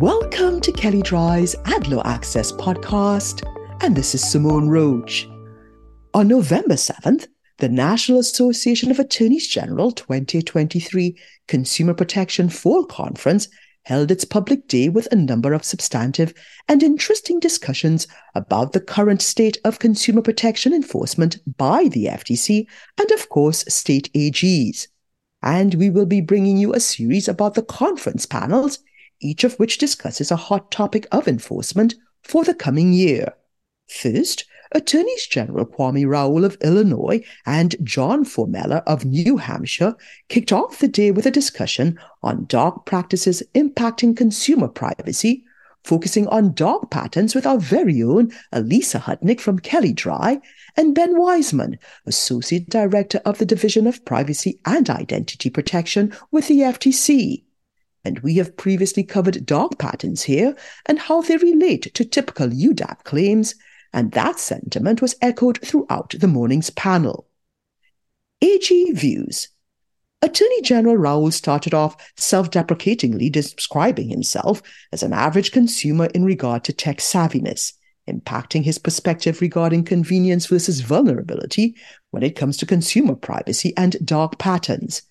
Welcome to Kelley Drye's Ad Law Access podcast, and this is Simone Roach. On November 7th, the National Association of Attorneys General 2023 Consumer Protection Fall Conference held its public day with a number of substantive and interesting discussions about the current state of consumer protection enforcement by the FTC and, of course, state AGs. And we will be bringing you a series about the conference panels each of which discusses a hot topic of enforcement for the coming year. First, Attorneys General Kwame Raoul of Illinois and John Formella of New Hampshire kicked off the day with a discussion on dark practices impacting consumer privacy, focusing on dark patterns with our very own Alysa Hutnik from Kelley Drye and Ben Wiseman, Associate Director of the Division of Privacy and Identity Protection with the FTC and we have previously covered dark patterns here and how they relate to typical UDAP claims, and that sentiment was echoed throughout the morning's panel. AG views. Attorney General Raoul started off self deprecatingly describing himself as an average consumer in regard to tech savviness, impacting his perspective regarding convenience versus vulnerability when it comes to consumer privacy and dark patterns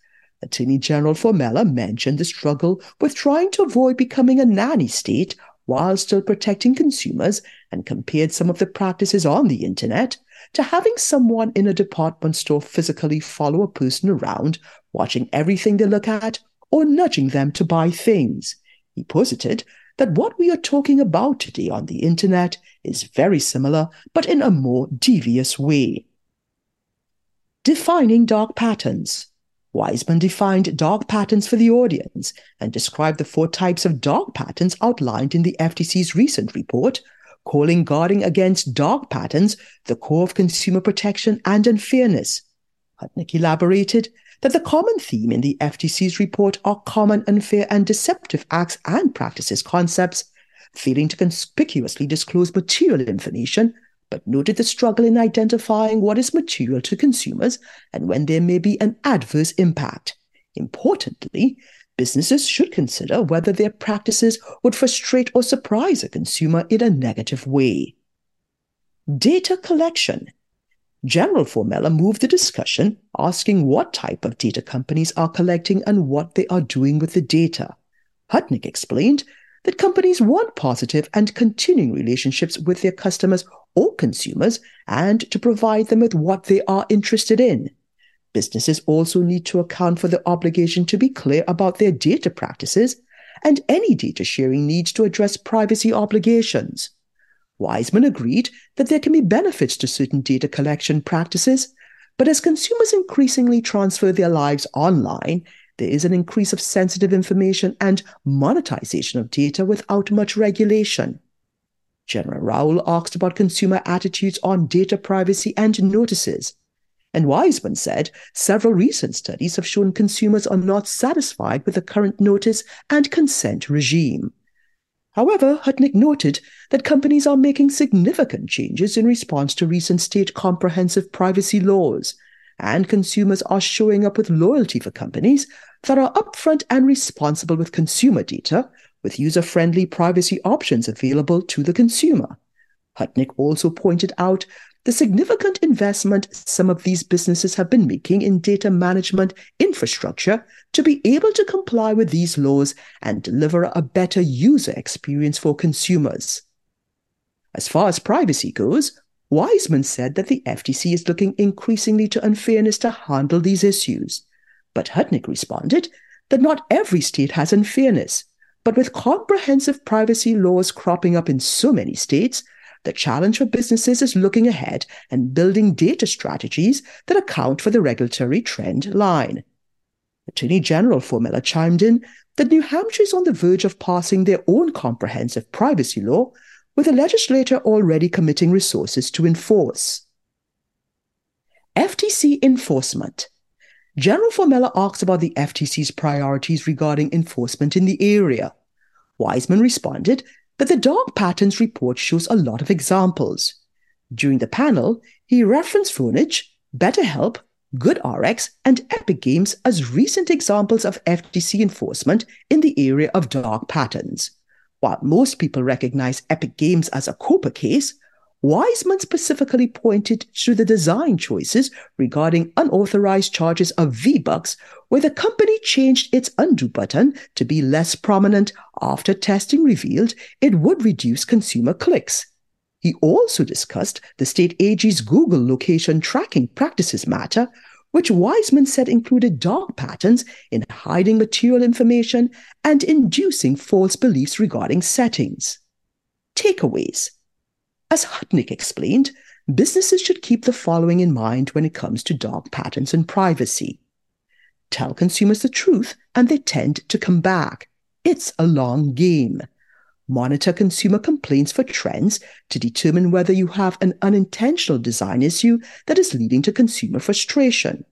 Attorney General Formella mentioned the struggle with trying to avoid becoming a nanny state while still protecting consumers and compared some of the practices on the internet to having someone in a department store physically follow a person around, watching everything they look at, or nudging them to buy things. He posited that what we are talking about today on the internet is very similar, but in a more devious way. Defining dark patterns. Wiseman defined dark patterns for the audience and described the four types of dark patterns outlined in the FTC's recent report, calling guarding against dark patterns the core of consumer protection and unfairness. Hutnik elaborated that the common theme in the FTC's report are common unfair and deceptive acts and practices concepts, failing to conspicuously disclose material information but noted the struggle in identifying what is material to consumers and when there may be an adverse impact. Importantly, businesses should consider whether their practices would frustrate or surprise a consumer in a negative way. Data collection. General Formella moved the discussion, asking what type of data companies are collecting and what they are doing with the data. Hutnik explained that companies want positive and continuing relationships with their customers or consumers and to provide them with what they are interested in. Businesses also need to account for the obligation to be clear about their data practices, and any data sharing needs to address privacy obligations. Wiseman agreed that there can be benefits to certain data collection practices, but as consumers increasingly transfer their lives online, there is an increase of sensitive information and monetization of data without much regulation. General Raoul asked about consumer attitudes on data privacy and notices. And Wiseman said several recent studies have shown consumers are not satisfied with the current notice and consent regime. However, Hutnik noted that companies are making significant changes in response to recent state comprehensive privacy laws, and consumers are showing up with loyalty for companies that are upfront and responsible with consumer data, with user friendly privacy options available to the consumer. Hutnik also pointed out the significant investment some of these businesses have been making in data management infrastructure to be able to comply with these laws and deliver a better user experience for consumers. As far as privacy goes, Wiseman said that the FTC is looking increasingly to unfairness to handle these issues. But Hutnik responded that not every state has unfairness, but with comprehensive privacy laws cropping up in so many states, the challenge for businesses is looking ahead and building data strategies that account for the regulatory trend line. Attorney General Formella chimed in that New Hampshire is on the verge of passing their own comprehensive privacy law with the legislature already committing resources to enforce. FTC enforcement. General Formella asks about the FTC's priorities regarding enforcement in the area. Wiseman responded that the dark patterns report shows a lot of examples. During the panel, he referenced Vonage, BetterHelp, GoodRx, and Epic Games as recent examples of FTC enforcement in the area of dark patterns. While most people recognize Epic Games as a COPPA case, Wiseman specifically pointed to the design choices regarding unauthorized charges of V-Bucks, where the company changed its undo button to be less prominent after testing revealed it would reduce consumer clicks. He also discussed the state AG's Google location tracking practices matter, which Wiseman said included dark patterns in hiding material information and inducing false beliefs regarding settings. Takeaways As Hutnik explained, businesses should keep the following in mind when it comes to dark patterns and privacy. Tell consumers the truth and they tend to come back. It's a long game. Monitor consumer complaints for trends to determine whether you have an unintentional design issue that is leading to consumer frustration.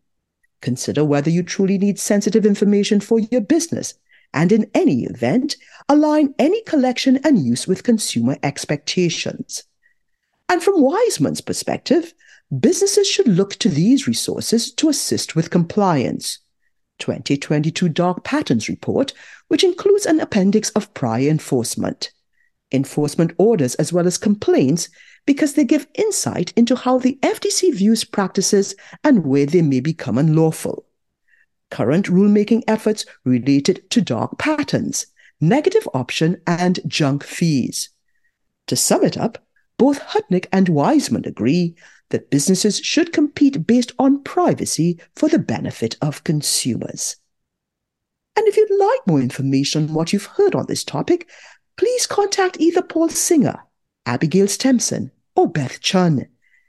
Consider whether you truly need sensitive information for your business, and in any event, align any collection and use with consumer expectations. And from Wiseman's perspective, businesses should look to these resources to assist with compliance. 2022 Dark Patterns Report, which includes an appendix of prior enforcement, enforcement orders, as well as complaints, because they give insight into how the FTC views practices and where they may become unlawful. Current rulemaking efforts related to dark patterns, negative option, and junk fees. To sum it up, both Hutnik and Wiseman agree that businesses should compete based on privacy for the benefit of consumers. And if you'd like more information on what you've heard on this topic, please contact either Paul Singer, Abigail Stempson, or Beth Chun,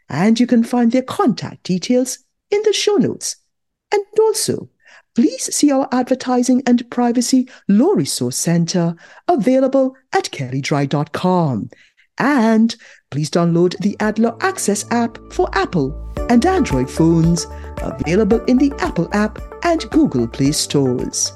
and you can find their contact details in the show notes. And also, please see our advertising and privacy law resource center available at kelleydrye.com and please download the AdLaw Access app for Apple and Android phones, available in the Apple app and Google Play stores.